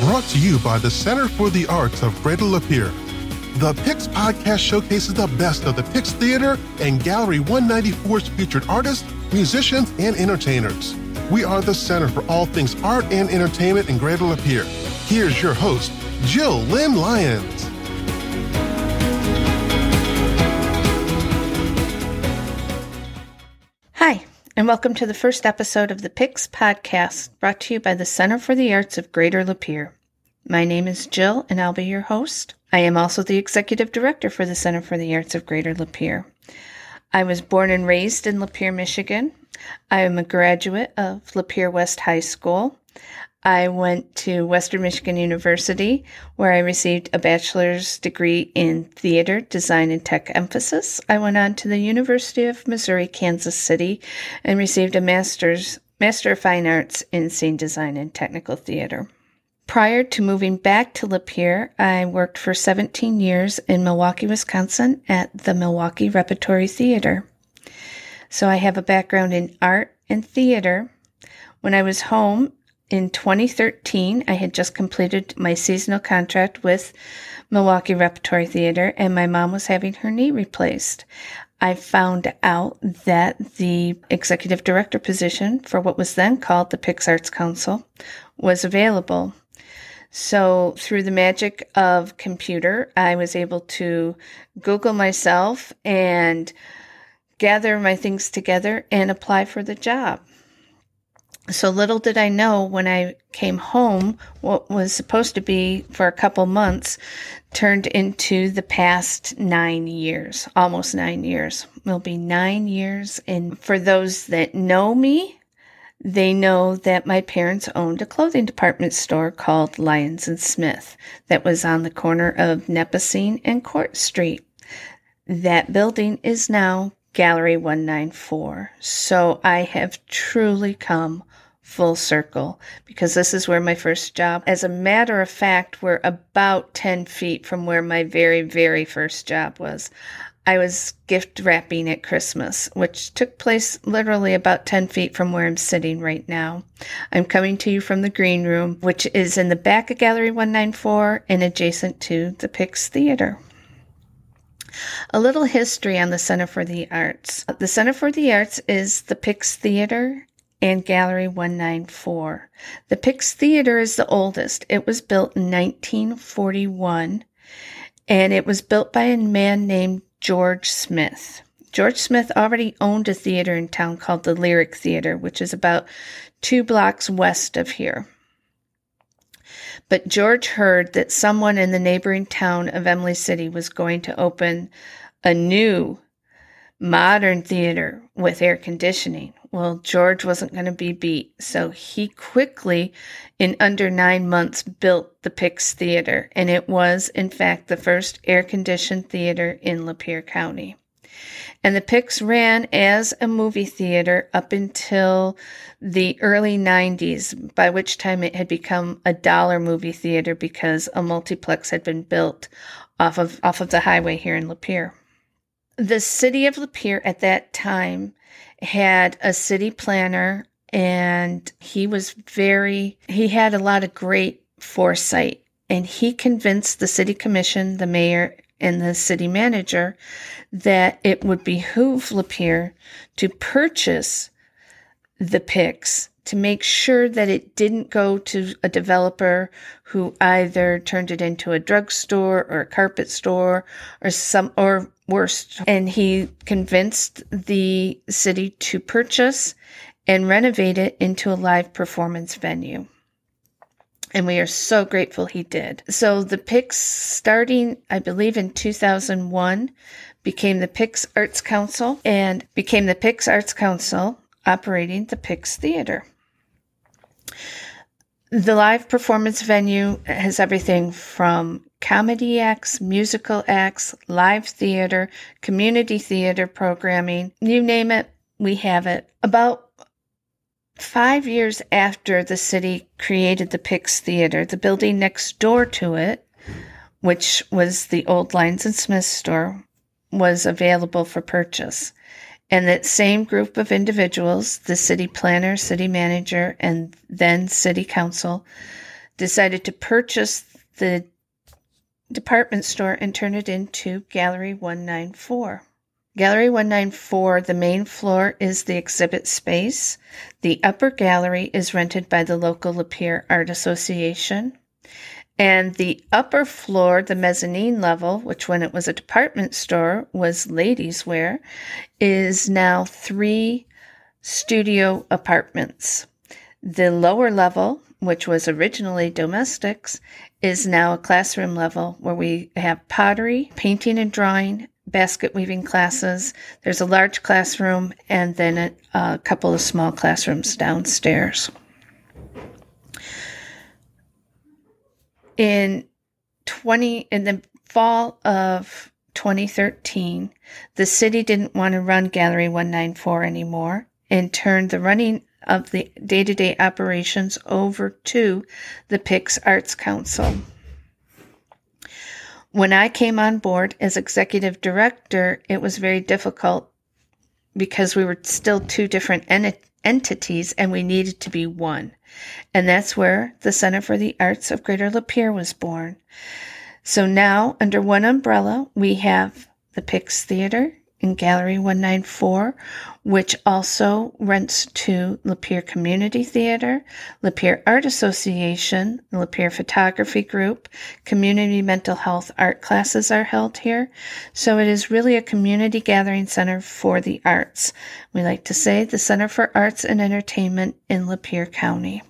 brought to you by the Center for the Arts of Greater Lapeer. The Pix podcast showcases the best of the Pix Theater and Gallery 194's featured artists, musicians, and entertainers. We are the center for all things art and entertainment in Greater Lapeer. Here's your host, Jill Lynn Lyons. And welcome to the first episode of the Pix podcast brought to you by the Center for the Arts of Greater Lapeer. My name is Jill, and I'll be your host. I am also the executive director for the Center for the Arts of Greater Lapeer. I was born and raised in Lapeer, Michigan. I am a graduate of Lapeer West High School. I went to Western Michigan University, where I received a bachelor's degree in theater, design, and tech emphasis. I went on to the University of Missouri, Kansas City, and received a master's Master of Fine Arts in Scene Design and Technical Theater. Prior to moving back to Lapeer, I worked for 17 years in Milwaukee, Wisconsin at the Milwaukee Repertory Theater. So I have a background in art and theater. When I was home in 2013, I had just completed my seasonal contract with Milwaukee Repertory Theater, and my mom was having her knee replaced. I found out that the executive director position for what was then called the Pix Arts Council was available. So, through the magic of computer, I was able to Google myself and gather my things together and apply for the job. So little did I know when I came home, what was supposed to be for a couple months turned into the past nine years, almost nine years. Will be nine years. And for those that know me, they know that my parents owned a clothing department store called Lyons and Smith that was on the corner of Nepessing and Court Street. That building is now Gallery 194. So I have truly come full circle because this is where my first job. As a matter of fact, we're about 10 feet from where my very, very first job was. I was gift wrapping at Christmas, which took place literally about 10 feet from where I'm sitting right now. I'm coming to you from the green room, which is in the back of Gallery 194 and adjacent to the Pix Theater. A little history on the Center for the Arts. The Center for the Arts is the Pix Theater and Gallery 194. The Pix Theater is the oldest. It was built in 1941 and it was built by a man named George Smith. George Smith already owned a theater in town called the Lyric Theater, which is about two blocks west of here. But George heard that someone in the neighboring town of Imlay City was going to open a new modern theater with air conditioning. Well, George wasn't going to be beat, so he quickly, in under nine months, built the Pix Theater, and it was, in fact, the first air conditioned theater in Lapeer County. And the Pix ran as a movie theater up until the early 90s, by which time it had become a dollar movie theater because a multiplex had been built off of, off of the highway here in Lapeer. The city of Lapeer at that time had a city planner and he was very, he had a lot of great foresight. And he convinced the city commission, the mayor, and the city manager that it would behoove Lapeer to purchase the Pix to make sure that it didn't go to a developer who either turned it into a drugstore or a carpet store or some or worse. And he convinced the city to purchase and renovate it into a live performance venue. And we are so grateful he did. So the Pix, starting, I believe, in 2001, became the Pix Arts Council and became the Pix Arts Council operating the Pix Theater. The live performance venue has everything from comedy acts, musical acts, live theater, community theater programming. You name it, we have it. About five years after the city created the Pix Theater, the building next door to it, which was the old Lyons and Smith store, was available for purchase. And that same group of individuals, the city planner, city manager, and then city council, decided to purchase the department store and turn it into Gallery 194. Gallery 194, the main floor is the exhibit space. The upper gallery is rented by the local Lapeer Art Association. And the upper floor, the mezzanine level, which when it was a department store was ladies' wear, is now three studio apartments. The lower level, which was originally domestics, is now a classroom level where we have pottery, painting and drawing, basket weaving classes. There's a large classroom and then a, a couple of small classrooms downstairs. In 20 in the fall of 2013, the city didn't want to run Gallery 194 anymore and turned the running of the day to day operations over to the PIX Arts Council. When I came on board as executive director, it was very difficult because we were still two different ent- entities and we needed to be one. And that's where the Center for the Arts of Greater Lapeer was born. So now, under one umbrella, we have the Pix Theater, in Gallery 194, which also rents to Lapeer Community Theater, Lapeer Art Association, Lapeer Photography Group, community mental health art classes are held here. So it is really a community gathering center for the arts. We like to say the Center for Arts and Entertainment in Lapeer County.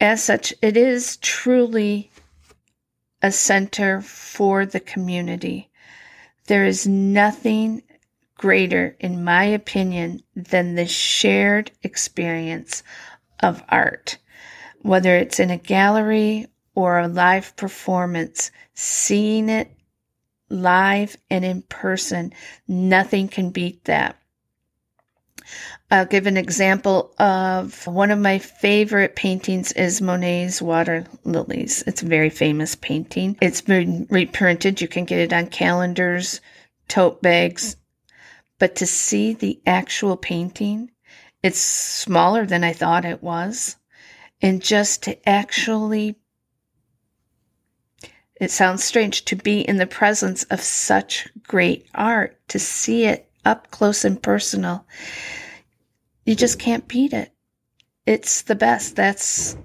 As such, it is truly a center for the community. There is nothing greater, in my opinion, than the shared experience of art. Whether it's in a gallery or a live performance, seeing it live and in person, nothing can beat that. I'll give an example of one of my favorite paintings is Monet's Water Lilies. It's a very famous painting. It's been reprinted. You can get it on calendars, tote bags. But to see the actual painting, it's smaller than I thought it was. And just to actually, it sounds strange to be in the presence of such great art, to see it up close and personal you just can't beat it. It's the best. That's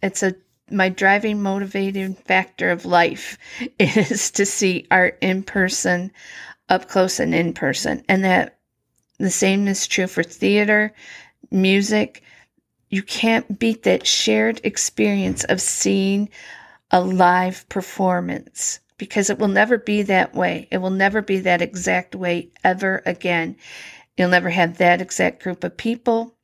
it's a my driving motivating factor of life is to see art in person, up close and in person. And that the same is true for theater, music. You can't beat that shared experience of seeing a live performance because it will never be that way. It will never be that exact way ever again. You'll never have that exact group of people.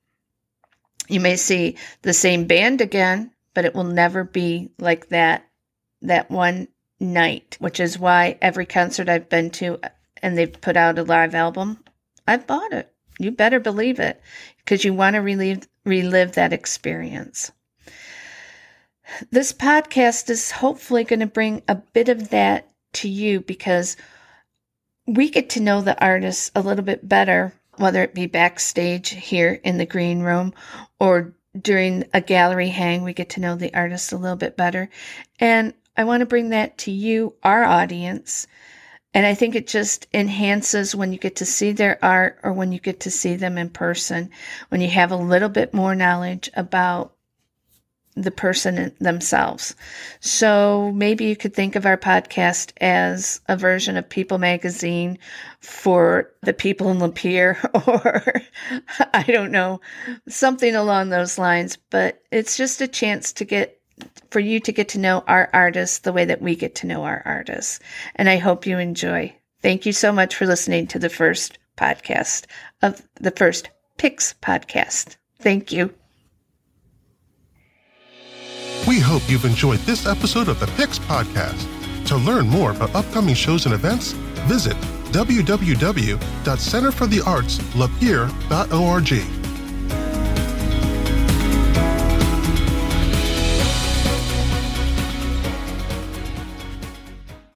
You may see the same band again, but it will never be like that that one night, which is why every concert I've been to and they've put out a live album, I've bought it. You better believe it because you want to relive relive that experience. This podcast is hopefully going to bring a bit of that to you because we get to know the artists a little bit better whether it be backstage here in the green room or during a gallery hang, we get to know the artist a little bit better. And I want to bring that to you, our audience. And I think it just enhances when you get to see their art or when you get to see them in person, when you have a little bit more knowledge about the person themselves. So maybe you could think of our podcast as a version of People Magazine for the people in Lapeer, or I don't know, something along those lines. But it's just a chance to get for you to get to know our artists the way that we get to know our artists. And I hope you enjoy. Thank you so much for listening to the first podcast of the first Pix podcast. Thank you. We hope you've enjoyed this episode of the Pix Podcast. To learn more about upcoming shows and events, visit www.centerfortheartslapeer.org.